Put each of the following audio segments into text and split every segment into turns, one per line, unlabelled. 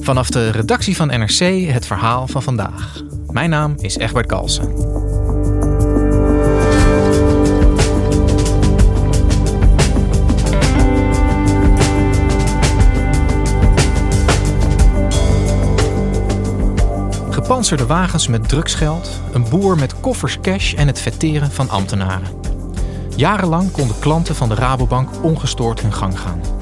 Vanaf de redactie van NRC het verhaal van vandaag. Mijn naam is Egbert Kalsen. Gepantserde wagens met drugsgeld, een boer met koffers cash en het vetteren van ambtenaren. Jarenlang konden klanten van de Rabobank ongestoord hun gang gaan.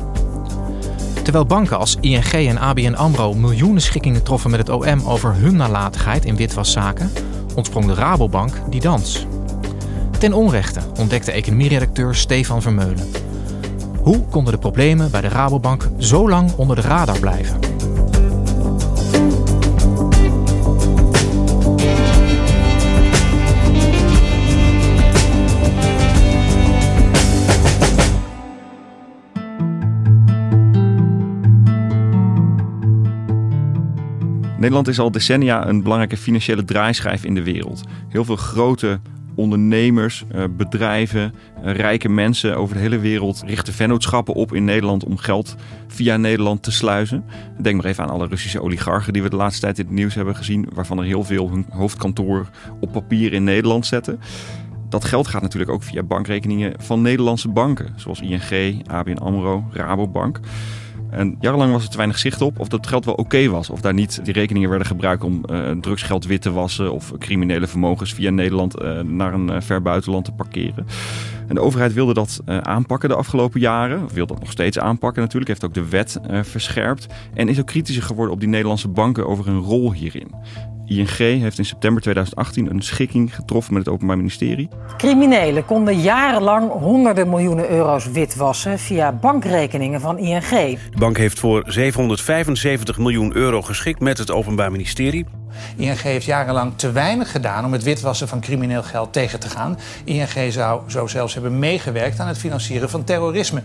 Terwijl banken als ING en ABN AMRO miljoenen schikkingen troffen met het OM over hun nalatigheid in witwaszaken, ontsprong de Rabobank die dans. Ten onrechte ontdekte economieredacteur Stefan Vermeulen. Hoe konden de problemen bij de Rabobank zo lang onder de radar blijven?
Nederland is al decennia een belangrijke financiële draaischijf in de wereld. Heel veel grote ondernemers, eh, bedrijven, eh, rijke mensen over de hele wereld richten vennootschappen op in Nederland om geld via Nederland te sluizen. Denk maar even aan alle Russische oligarchen die we de laatste tijd in het nieuws hebben gezien, waarvan er heel veel hun hoofdkantoor op papier in Nederland zetten. Dat geld gaat natuurlijk ook via bankrekeningen van Nederlandse banken, zoals ING, ABN AMRO, Rabobank. En jarenlang was er te weinig zicht op of dat geld wel oké was. Of daar niet die rekeningen werden gebruikt om uh, drugsgeld wit te wassen. Of criminele vermogens via Nederland uh, naar een uh, ver buitenland te parkeren. En de overheid wilde dat aanpakken de afgelopen jaren. Of wil dat nog steeds aanpakken natuurlijk. Heeft ook de wet verscherpt. En is ook kritischer geworden op die Nederlandse banken over hun rol hierin. ING heeft in september 2018 een schikking getroffen met het Openbaar Ministerie.
Criminelen konden jarenlang honderden miljoenen euro's witwassen via bankrekeningen van ING.
De bank heeft voor 775 miljoen euro geschikt met het Openbaar Ministerie.
ING heeft jarenlang te weinig gedaan om het witwassen van crimineel geld tegen te gaan. ING zou zo zelfs hebben meegewerkt aan het financieren van terrorisme.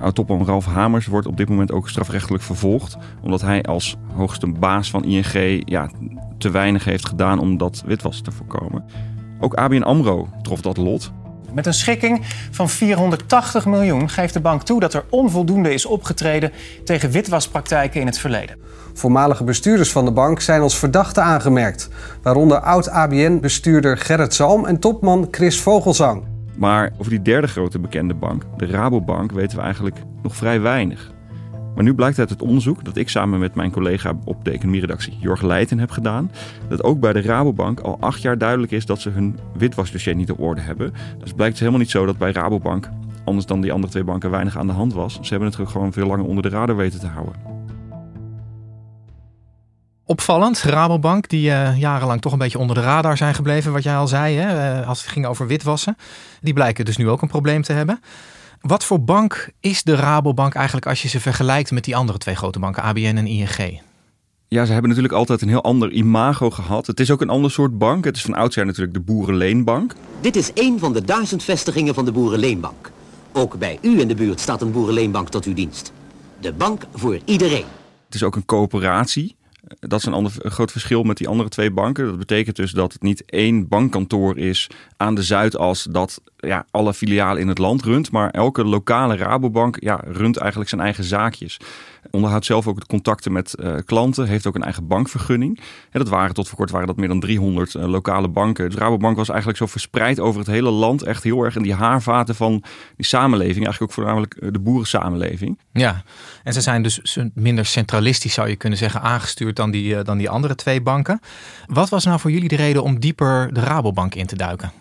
Oud-topman Ralf Hamers wordt op dit moment ook strafrechtelijk vervolgd. Omdat hij als hoogste baas van ING ja, te weinig heeft gedaan om dat witwassen te voorkomen. Ook ABN AMRO trof dat lot.
Met een schikking van 480 miljoen geeft de bank toe dat er onvoldoende is opgetreden tegen witwaspraktijken in het verleden.
Voormalige bestuurders van de bank zijn als verdachten aangemerkt, waaronder oud-ABN-bestuurder Gerrit Zalm en topman Chris Vogelzang.
Maar over die derde grote bekende bank, de Rabobank, weten we eigenlijk nog vrij weinig. Maar nu blijkt uit het onderzoek dat ik samen met mijn collega op de economieredactie Jorg Leijten heb gedaan, dat ook bij de Rabobank al acht jaar duidelijk is dat ze hun witwasdossier niet op orde hebben. Dus het blijkt helemaal niet zo dat bij Rabobank, anders dan die andere twee banken, weinig aan de hand was. Ze hebben het gewoon veel langer onder de radar weten te houden.
Opvallend, Rabobank, die uh, jarenlang toch een beetje onder de radar zijn gebleven, wat jij al zei, hè, uh, als het ging over witwassen. Die blijken dus nu ook een probleem te hebben. Wat voor bank is de Rabobank eigenlijk als je ze vergelijkt met die andere twee grote banken, ABN en ING?
Ja, ze hebben natuurlijk altijd een heel ander imago gehad. Het is ook een ander soort bank. Het is van oudsher natuurlijk de Boerenleenbank.
Dit is een van de duizend vestigingen van de Boerenleenbank. Ook bij u in de buurt staat een Boerenleenbank tot uw dienst. De bank voor iedereen.
Het is ook een coöperatie. Dat is een, ander, groot verschil met die andere twee banken. Dat betekent dus dat het niet één bankkantoor is aan de Zuidas dat ja, alle filialen in het land runt. Maar elke lokale Rabobank ja, runt eigenlijk zijn eigen zaakjes. Onderhoudt zelf ook het contacten met uh, klanten. Heeft ook een eigen bankvergunning. En dat waren tot voor kort waren dat meer dan 300 uh, lokale banken. Dus Rabobank was eigenlijk zo verspreid over het hele land. Echt heel erg in die haarvaten van die samenleving. Eigenlijk ook voornamelijk uh, de boerensamenleving.
Ja, en ze zijn dus minder centralistisch zou je kunnen zeggen aangestuurd dan die, dan die andere twee banken. Wat was nou voor jullie de reden om dieper de Rabobank in te duiken?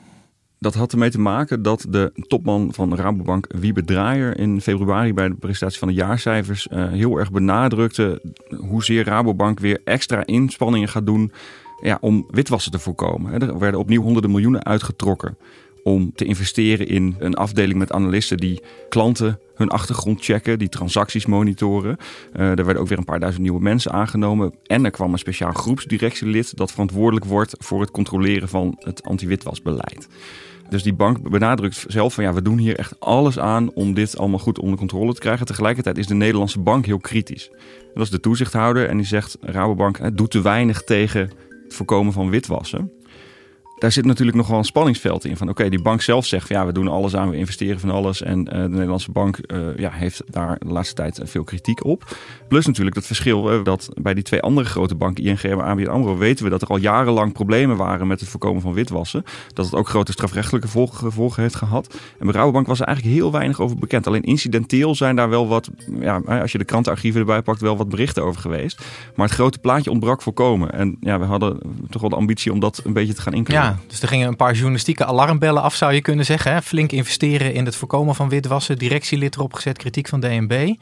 Dat had ermee te maken dat de topman van Rabobank, Wiebe Draaier, in februari bij de presentatie van de jaarcijfers uh, heel erg benadrukte hoezeer Rabobank weer extra inspanningen gaat doen ja, om witwassen te voorkomen. Er werden opnieuw honderden miljoenen uitgetrokken om te investeren in een afdeling met analisten die klanten hun achtergrond checken, die transacties monitoren. Uh, er werden ook weer een paar duizend nieuwe mensen aangenomen. En er kwam een speciaal groepsdirectielid dat verantwoordelijk wordt voor het controleren van het anti-witwasbeleid. Dus die bank benadrukt zelf van ja, we doen hier echt alles aan om dit allemaal goed onder controle te krijgen. Tegelijkertijd is de Nederlandse bank heel kritisch. Dat is de toezichthouder en die zegt Rabobank doet te weinig tegen het voorkomen van witwassen daar zit natuurlijk nog wel een spanningsveld in. Van oké, die bank zelf zegt ja, we doen alles aan, we investeren van alles. En uh, de Nederlandse bank uh, ja, heeft daar de laatste tijd veel kritiek op. Plus natuurlijk dat verschil uh, dat bij die twee andere grote banken, ING en ABN AMRO, weten we dat er al jarenlang problemen waren met het voorkomen van witwassen. Dat het ook grote strafrechtelijke gevolgen heeft gehad. En bij Rabobank was er eigenlijk heel weinig over bekend. Alleen incidenteel zijn daar wel wat, ja, als je de krantenarchieven erbij pakt, wel wat berichten over geweest. Maar het grote plaatje ontbrak volkomen. En ja, we hadden toch wel de ambitie om dat een beetje te gaan inkluren.
Ja dus er gingen een paar journalistieke alarmbellen af, zou je kunnen zeggen. Hè? Flink investeren in het voorkomen van witwassen, directielid erop gezet, kritiek van DNB.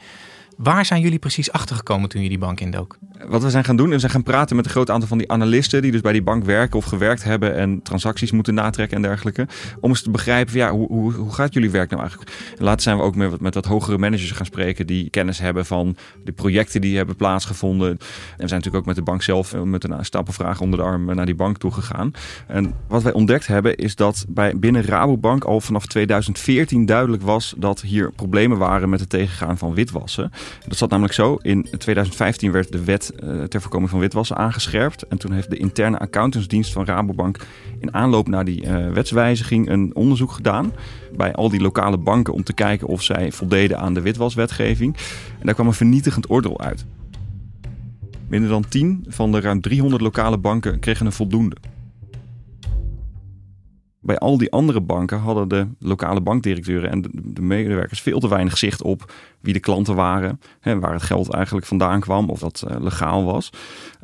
Waar zijn jullie precies achtergekomen toen je die bank indook?
Wat we zijn gaan doen, we gaan praten met een groot aantal van die analisten die dus bij die bank werken of gewerkt hebben en transacties moeten natrekken en dergelijke. Om eens te begrijpen, ja, hoe, hoe, hoe gaat jullie werk nou eigenlijk? En later zijn we ook met, met wat hogere managers gaan spreken die kennis hebben van de projecten die hebben plaatsgevonden. En we zijn natuurlijk ook met de bank zelf eh, met een stapel vragen onder de arm naar die bank toe gegaan. En wat wij ontdekt hebben is dat bij binnen Rabobank al vanaf 2014 duidelijk was dat hier problemen waren met het tegengaan van witwassen. Dat zat namelijk zo. In 2015 werd de wet uh, ter voorkoming van witwassen aangescherpt. En toen heeft de interne accountantsdienst van Rabobank in aanloop naar die uh, wetswijziging een onderzoek gedaan. Bij al die lokale banken om te kijken of zij voldeden aan de witwaswetgeving. En daar kwam een vernietigend oordeel uit. Minder dan 10 van de ruim 300 lokale banken kregen een voldoende. Bij al die andere banken hadden de lokale bankdirecteuren en de, medewerkers veel te weinig zicht op wie de klanten waren, hè, waar het geld eigenlijk vandaan kwam of dat uh, legaal was.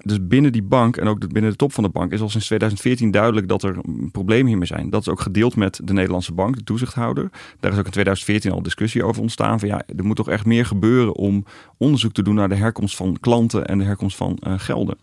Dus binnen die bank en ook binnen de top van de bank is al sinds 2014 duidelijk dat er problemen hiermee zijn. Dat is ook gedeeld met de Nederlandse bank, de toezichthouder. Daar is ook in 2014 al discussie over ontstaan van ja, er moet toch echt meer gebeuren om onderzoek te doen naar de herkomst van klanten en de herkomst van uh, gelden.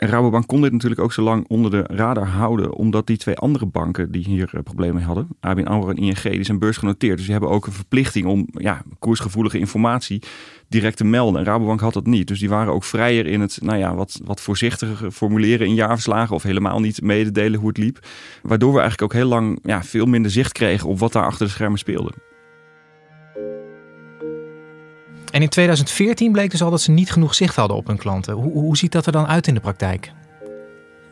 Rabobank kon dit natuurlijk ook zo lang onder de radar houden, omdat die twee andere banken die hier uh, problemen hadden, ABN AMRO en ING, die zijn beursgenoteerd. Dus die hebben ook een verplichting om ja, koersgevoelige informatie direct te melden. En Rabobank had dat niet. Dus die waren ook vrijer in het, nou ja, wat, wat voorzichtiger formuleren in jaarverslagen of helemaal niet mededelen hoe het liep. Waardoor we eigenlijk ook heel lang ja, veel minder zicht kregen op wat daar achter de schermen speelde.
En in 2014 bleek dus al dat ze niet genoeg zicht hadden op hun klanten. Hoe, hoe ziet dat er dan uit in de praktijk?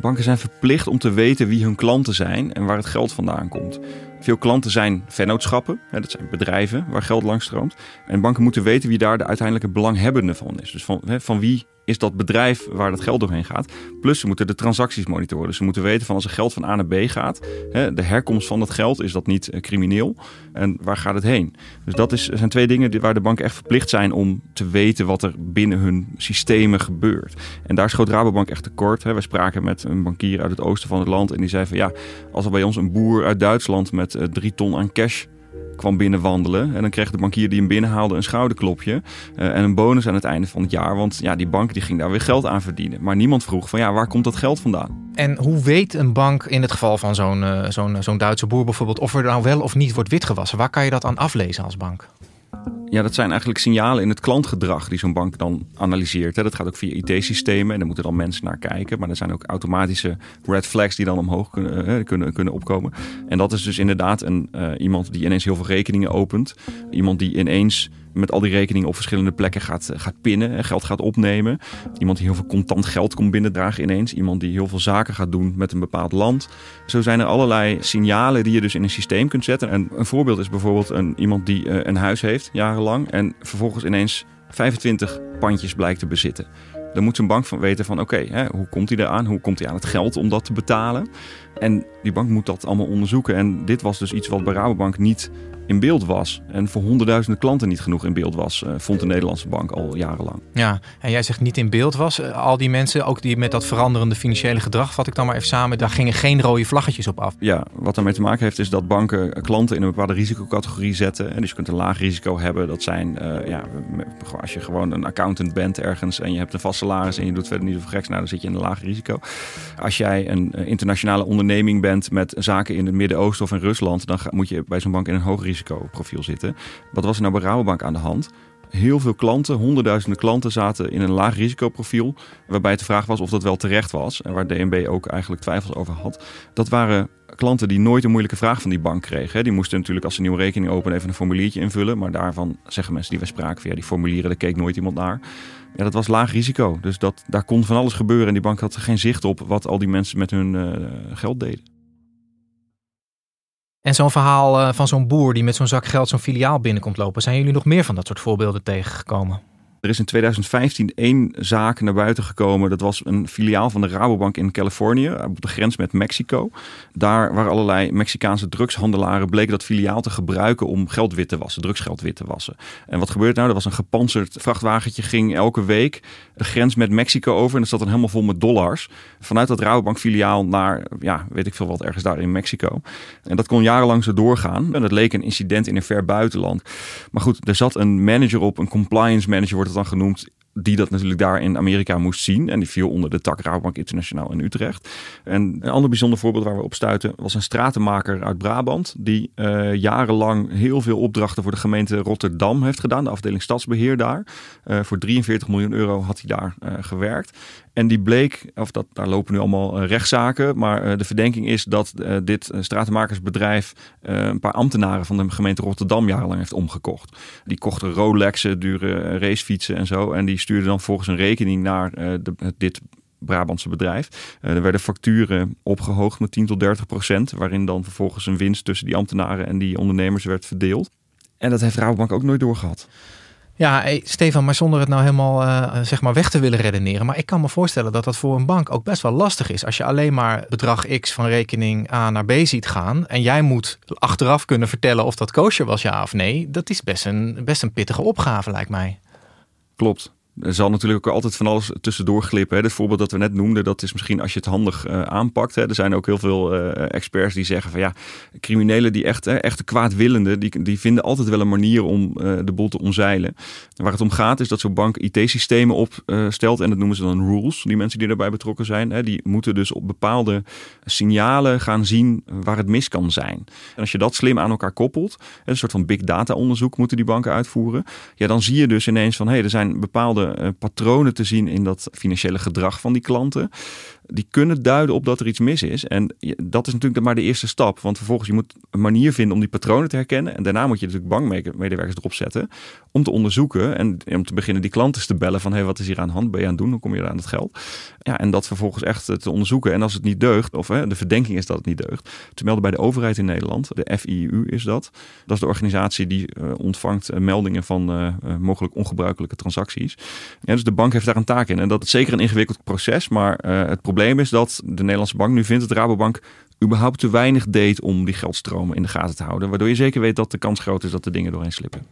Banken zijn verplicht om te weten wie hun klanten zijn en waar het geld vandaan komt. Veel klanten zijn vennootschappen, dat zijn bedrijven waar geld langs stroomt. En banken moeten weten wie daar de uiteindelijke belanghebbende van is. Dus van, van wie is dat bedrijf waar dat geld doorheen gaat. Plus ze moeten de transacties monitoren. Dus ze moeten weten van als er geld van A naar B gaat, de herkomst van dat geld, is dat niet eh, crimineel? En waar gaat het heen? Dus dat is, zijn twee dingen waar de banken echt verplicht zijn om te weten wat er binnen hun systemen gebeurt. En daar schoot Rabobank echt tekort. We spraken met een bankier uit het oosten van het land en die zei van ja, als er bij ons een boer uit Duitsland met eh, drie ton aan cash kwam binnenwandelen. En dan kreeg de bankier die hem binnenhaalde een schouderklopje. Uh, en een bonus aan het einde van het jaar. Want ja, die bank die ging daar weer geld aan verdienen. Maar niemand vroeg van ja, waar komt dat geld vandaan?
En hoe weet een bank in het geval van zo'n uh, zo'n zo'n Duitse boer bijvoorbeeld... of er nou wel of niet wordt witgewassen? Waar kan je dat aan aflezen als bank?
Ja, dat zijn eigenlijk signalen in het klantgedrag die zo'n bank dan analyseert. Dat gaat ook via IT-systemen en daar moeten dan mensen naar kijken. Maar er zijn ook automatische red flags die dan omhoog kunnen, kunnen, kunnen opkomen. En dat is dus inderdaad een, uh, iemand die ineens heel veel rekeningen opent. Iemand die ineens met al die rekeningen op verschillende plekken gaat, eh, gaat pinnen en geld gaat opnemen. Iemand die heel veel contant geld komt binnendragen ineens. Iemand die heel veel zaken gaat doen met een bepaald land. Zo zijn er allerlei signalen die je dus in een systeem kunt zetten. En een voorbeeld is bijvoorbeeld een, iemand die uh, een huis heeft jarenlang en vervolgens ineens 25 pandjes blijkt te bezitten. Dan moet zo'n bank van weten van oké, hoe komt hij eraan? Hoe komt hij aan het geld om dat te betalen? En die bank moet dat allemaal onderzoeken. En dit was dus iets wat bij Rabobank niet in beeld was. En voor honderdduizenden klanten niet genoeg in beeld was, uh, vond de Nederlandse bank al jarenlang.
Ja, en jij zegt niet in beeld was. Uh, al die mensen, ook die met dat veranderende financiële gedrag, vat ik dan maar even samen, daar gingen geen rode vlaggetjes op af.
Ja, wat daarmee te maken heeft, is dat banken klanten in een bepaalde risicocategorie zetten. En dus je kunt een laag risico hebben. Dat zijn, uh, ja, als je gewoon een accountant bent ergens en je hebt een vast salaris en je doet verder niet of geks, nou dan zit je in een laag risico. Als jij een internationale onderneming bent met zaken in het Midden-Oosten of in Rusland, dan moet je bij zo'n bank in een hoog risico risicoprofiel zitten. Wat was er nou bij Rabobank aan de hand? Heel veel klanten, honderdduizenden klanten, zaten in een laag risicoprofiel. Waarbij het de vraag was of dat wel terecht was. En waar DNB ook eigenlijk twijfels over had. Dat waren klanten die nooit een moeilijke vraag van die bank kregen. Die moesten natuurlijk als ze een nieuwe rekening openen even een formuliertje invullen. Maar daarvan zeggen mensen die wij spraken van ja, die formulieren, daar keek nooit iemand naar. Ja, dat was laag risico. Dus dat, daar kon van alles gebeuren. En die bank had geen zicht op wat al die mensen met hun uh, geld deden.
En zo'n verhaal uh, van zo'n boer die met zo'n zak geld zo'n filiaal binnenkomt lopen. Zijn jullie nog meer van dat soort voorbeelden tegengekomen?
Er is in 2015 één zaak naar buiten gekomen. Dat was een filiaal van de Rabobank in Californië, op de grens met Mexico. Daar waren allerlei Mexicaanse drugshandelaren bleken dat filiaal te gebruiken om geld wit te wassen, drugsgeld wit te wassen. En wat gebeurde nou? Er was een gepantserd vrachtwagentje, ging elke week de grens met Mexico over. En dat zat dan helemaal vol met dollars. Vanuit dat Rabobank filiaal naar, ja, weet ik veel wat, ergens daar in Mexico. En dat kon jarenlang zo doorgaan. En dat leek een incident in een ver buitenland. Maar goed, er zat een manager op, een compliance manager wordt het dan genoemd die dat natuurlijk daar in Amerika moest zien. En die viel onder de tak Rabobank Internationaal in Utrecht. En een ander bijzonder voorbeeld waar we op stuiten was een stratenmaker uit Brabant. Die uh, jarenlang heel veel opdrachten voor de gemeente Rotterdam heeft gedaan. De afdeling stadsbeheer daar. Uh, voor 43 miljoen euro had hij daar uh, gewerkt. En die bleek, of dat, daar lopen nu allemaal rechtszaken. Maar de verdenking is dat dit stratenmakersbedrijf een paar ambtenaren van de gemeente Rotterdam jarenlang heeft omgekocht. Die kochten Rolexen, dure racefietsen en zo. En die stuurde dan volgens een rekening naar dit Brabantse bedrijf. Er werden facturen opgehoogd met 10 tot 30 procent, waarin dan vervolgens een winst tussen die ambtenaren en die ondernemers werd verdeeld. En dat heeft Rabobank ook nooit doorgehad.
Ja, hey, Stefan, maar zonder het nou helemaal uh, zeg maar weg te willen redeneren. Maar ik kan me voorstellen dat dat voor een bank ook best wel lastig is. Als je alleen maar bedrag X van rekening A naar B ziet gaan. En jij moet achteraf kunnen vertellen of dat kosher was, ja of nee. Dat is best een, best een pittige opgave, lijkt mij.
Klopt. Er zal natuurlijk ook altijd van alles tussendoor glippen. Het voorbeeld dat we net noemden, dat is misschien als je het handig uh, aanpakt. Er zijn ook heel veel uh, experts die zeggen van ja, criminelen die echt, hè, kwaadwillenden, die, vinden altijd wel een manier om uh, de boel te omzeilen. En waar het om gaat is dat zo'n bank IT-systemen opstelt en dat noemen ze dan rules. Die mensen die daarbij betrokken zijn, die moeten dus op bepaalde signalen gaan zien waar het mis kan zijn. En als je dat slim aan elkaar koppelt, een soort van big data onderzoek moeten die banken uitvoeren. Ja, dan zie je dus ineens van hé, hey, er zijn bepaalde uh, patronen te zien in dat financiële gedrag van die klanten die kunnen duiden op dat er iets mis is. En dat is natuurlijk maar de eerste stap. Want vervolgens je moet een manier vinden om die patronen te herkennen. En daarna moet je natuurlijk bankmedewerkers erop zetten om te onderzoeken en om te beginnen die klanten te bellen van hé, hey, wat is hier aan de hand? Ben je aan het doen? Hoe kom je aan het geld? Ja, en dat vervolgens echt te onderzoeken. En als het niet deugt, of hè, de verdenking is dat het niet deugt, te melden bij de overheid in Nederland. De FIU is dat. Dat is de organisatie die uh, ontvangt uh, meldingen van mogelijk ongebruikelijke transacties. Ja, dus de bank heeft daar een taak in. En dat is zeker een ingewikkeld proces, maar het probleem probleem is dat de Nederlandse bank nu vindt dat Rabobank überhaupt te weinig deed om die geldstromen in de gaten te houden. Waardoor je zeker weet dat de kans groot is dat de dingen doorheen slippen.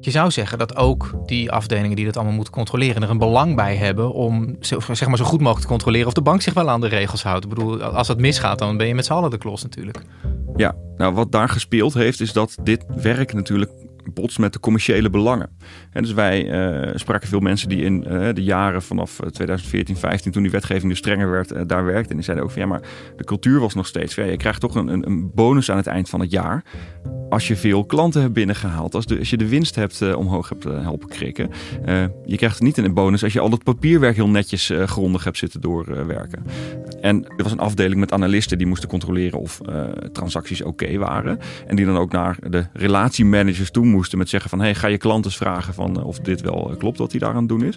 Je zou zeggen dat ook die afdelingen die dat allemaal moeten controleren er een belang bij hebben om zeg maar, zo goed mogelijk te controleren of de bank zich wel aan de regels houdt. Ik bedoel, als dat misgaat, dan ben je met z'n allen de klos natuurlijk.
Ja, nou wat daar gespeeld heeft, is dat dit werk natuurlijk botst met de commerciële belangen. En dus wij uh, spraken veel mensen die in uh, de jaren vanaf 2014, 15, toen die wetgeving dus strenger werd, daar werkten. En die zeiden ook van ja, maar de cultuur was nog steeds. Ja, je krijgt toch een, een, bonus aan het eind van het jaar. Als je veel klanten hebt binnengehaald, als, je de winst hebt omhoog hebt helpen krikken. je krijgt niet een bonus als je al dat papierwerk heel netjes grondig hebt zitten doorwerken. en er was een afdeling met analisten die moesten controleren of transacties oké waren. En die dan ook naar de relatiemanagers toe moesten met zeggen van... hey, ga je klanten vragen van of dit wel klopt wat hij daar aan het doen is.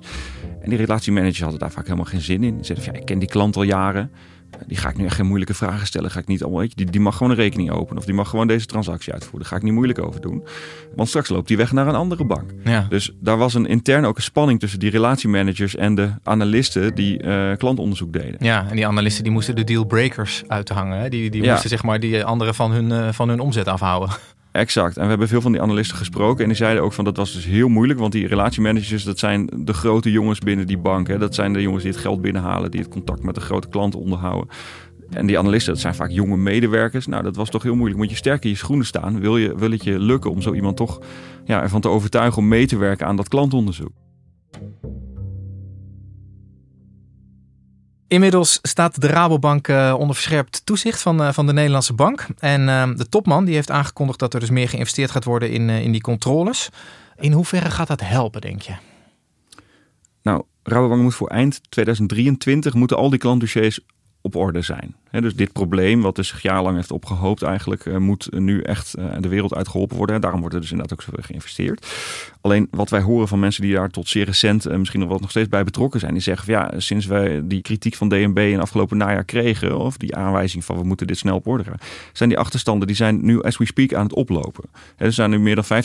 En die relatiemanagers hadden daar vaak helemaal geen zin in. Ze zeiden van, ja, ik ken die klant al jaren. Die ga ik nu echt geen moeilijke vragen stellen. Ga ik niet allemaal, die, die mag gewoon een rekening openen. Of die mag gewoon deze transactie uitvoeren. Daar ga ik niet moeilijk over doen. Want straks loopt die weg naar een andere bank.
Ja.
Dus daar was een intern ook een spanning tussen die relatiemanagers en de analisten die uh, klantonderzoek deden.
Ja, en die analisten die moesten de dealbreakers uithangen. Hè? Die, die ja. moesten zeg maar die anderen van hun, uh, van hun omzet afhouden.
Exact. En we hebben veel van die analisten gesproken. En die zeiden ook van dat was dus heel moeilijk. Want die relatiemanagers, dat zijn de grote jongens binnen die bank. Hè. Dat zijn de jongens die het geld binnenhalen. Die het contact met de grote klanten onderhouden. En die analisten, dat zijn vaak jonge medewerkers. Nou, dat was toch heel moeilijk. Moet je sterk in je schoenen staan. Wil, je, wil het je lukken om zo iemand toch ja, ervan te overtuigen om mee te werken aan dat klantonderzoek?
Inmiddels staat de Rabobank uh, onder verscherpt toezicht van, uh, van de Nederlandse bank. En uh, de topman die heeft aangekondigd dat er dus meer geïnvesteerd gaat worden in, in die controles. In hoeverre gaat dat helpen, denk je?
Nou, Rabobank moet voor eind 2023 moeten al die klantdossiers op orde zijn. Dus dit probleem, wat dus zich jarenlang heeft opgehoopt, eigenlijk uh, moet nu echt uh, de wereld uitgeholpen worden. En daarom wordt er dus inderdaad ook zoveel geïnvesteerd. Alleen wat wij horen van mensen die daar tot zeer recent uh, misschien nog wat nog steeds bij betrokken zijn, die zeggen van ja, sinds wij die kritiek van DNB in afgelopen najaar kregen, of die aanwijzing van we moeten dit snel gaan, zijn die achterstanden die zijn nu as we speak aan het oplopen. er zijn nu meer dan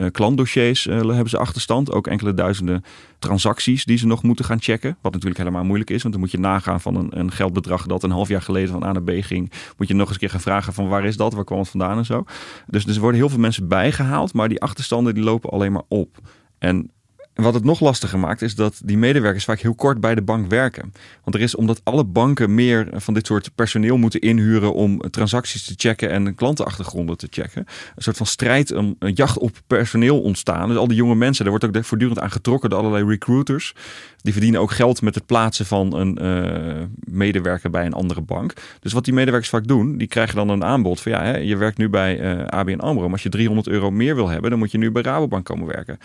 50.000 klantdossiers hebben ze achterstand, ook enkele duizenden transacties die ze nog moeten gaan checken. Wat natuurlijk helemaal moeilijk is, want dan moet je nagaan van een, een geldbedrag dat een half jaar geleden van A naar B ging. Moet je nog eens een keer gaan vragen van waar is dat, waar kwam het vandaan en zo. Dus, dus er worden heel veel mensen bijgehaald, maar die achterstanden die lopen alleen maar op. En wat het nog lastiger maakt, is dat die medewerkers vaak heel kort bij de bank werken. Want er is, omdat alle banken meer van dit soort personeel moeten inhuren om transacties te checken en klantenachtergronden te checken. Een soort van strijd, een, een jacht op personeel ontstaan. Dus al die jonge mensen, daar wordt ook voortdurend aan getrokken door allerlei recruiters. Die verdienen ook geld met het plaatsen van een uh, medewerker bij een andere bank. Dus wat die medewerkers vaak doen, die krijgen dan een aanbod van ja, hè, je werkt nu bij uh, ABN AMRO. Maar als je 300 euro meer wil hebben, dan moet je nu bij Rabobank komen werken.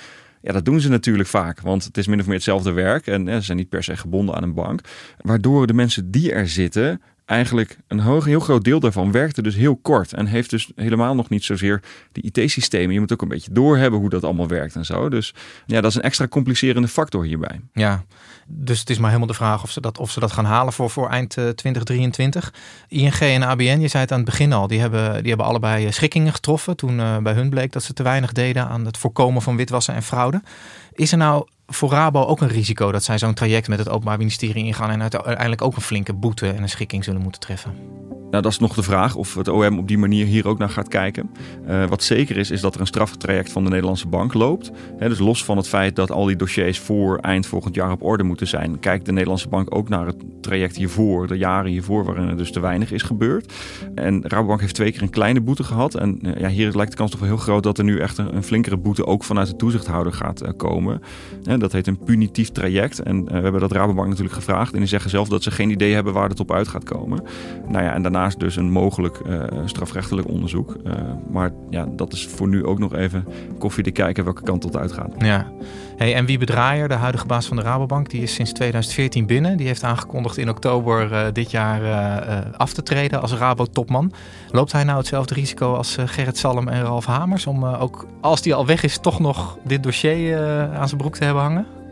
Ja, dat doen ze natuurlijk vaak, want het is min of meer hetzelfde werk en ze zijn niet per se gebonden aan een bank. Waardoor de mensen die er zitten eigenlijk een hoog, heel groot deel daarvan werkte dus heel kort en heeft dus helemaal nog niet zozeer die IT-systemen. Je moet ook een beetje doorhebben hoe dat allemaal werkt en zo. Dus ja, dat is een extra complicerende factor hierbij.
Ja, dus het is maar helemaal de vraag of ze dat, of ze dat gaan halen voor, voor eind 2023. Eh, ING en ABN, je zei het aan het begin al, die hebben, die hebben allebei schikkingen getroffen toen uh, bij hun bleek dat ze te weinig deden aan het voorkomen van witwassen en fraude. Is er nou voor Rabo ook een risico dat zij zo'n traject met het Openbaar Ministerie ingaan en uiteindelijk ook een flinke boete en een schikking zullen moeten treffen?
Nou, dat is nog de vraag of het OM op die manier hier ook naar gaat kijken. Uh, wat zeker is, is dat er een straftraject van de Nederlandse bank loopt. Dus los van het feit dat al die dossiers voor eind volgend jaar op orde moeten zijn, kijkt de Nederlandse bank ook naar het traject hiervoor, de jaren hiervoor, waarin er dus te weinig is gebeurd. En Rabobank heeft twee keer een kleine boete gehad. En uh, ja, hier lijkt de kans toch wel heel groot dat er nu echt een, flinkere boete ook vanuit de toezichthouder gaat uh, komen. Dat heet een punitief traject. En we hebben dat Rabobank natuurlijk gevraagd. En die zeggen zelf dat ze geen idee hebben waar het op uit gaat komen. Nou ja, en daarna dus een mogelijk uh, strafrechtelijk onderzoek. Uh, maar ja, dat is voor nu ook nog even koffie te kijken welke kant het uitgaat.
Ja. En wie Draaier, de huidige baas van de Rabobank, die is sinds 2014 binnen. Die heeft aangekondigd in oktober uh, dit jaar af te treden als Rabo-topman. Loopt hij nou hetzelfde risico als Gerrit Salm en Ralf Hamers om ook als die al weg is toch nog dit dossier aan zijn broek te hebben hangen?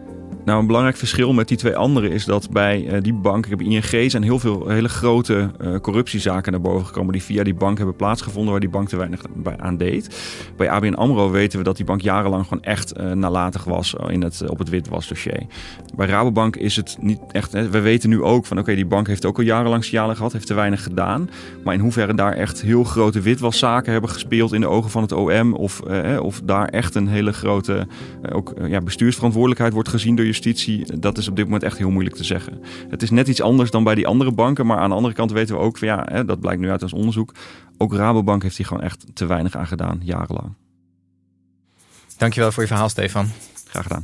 Nou, een belangrijk verschil met die twee anderen is dat bij uh, die bank, ik heb ING, zijn heel veel hele grote uh, corruptiezaken naar boven gekomen die via die bank hebben plaatsgevonden waar die bank te weinig aan deed. Bij ABN AMRO weten we dat die bank jarenlang gewoon echt uh, nalatig was in het, op het witwasdossier. Bij Rabobank is het niet echt, we weten nu ook van oké, die bank heeft ook al jarenlang signalen gehad, heeft te weinig gedaan. Maar in hoeverre daar echt heel grote witwaszaken hebben gespeeld in de ogen van het OM of, of daar echt een hele grote ook, ja, bestuursverantwoordelijkheid wordt gezien door justitie, dat is op dit moment echt heel moeilijk te zeggen. Het is net iets anders dan bij die andere banken, maar aan de andere kant weten we ook, van, ja, hè, dat blijkt nu uit ons onderzoek, ook Rabobank heeft hier gewoon echt te weinig aan gedaan, jarenlang.
Dankjewel voor je verhaal, Stefan.
Graag gedaan.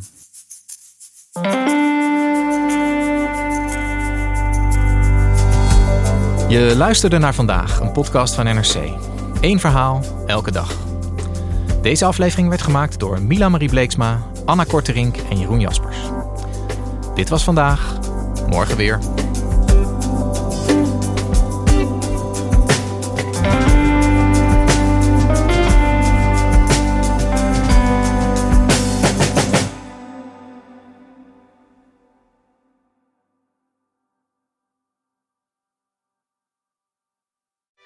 Je luisterde naar vandaag, een podcast van NRC. Eén verhaal, elke dag. Deze aflevering werd gemaakt door Mila Marie Bleeksma, Anna Korterink en Jeroen Jaspers. Dit was vandaag, morgen weer.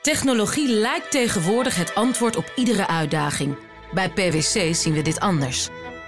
Technologie lijkt tegenwoordig het antwoord op iedere uitdaging. Bij PwC zien we dit anders.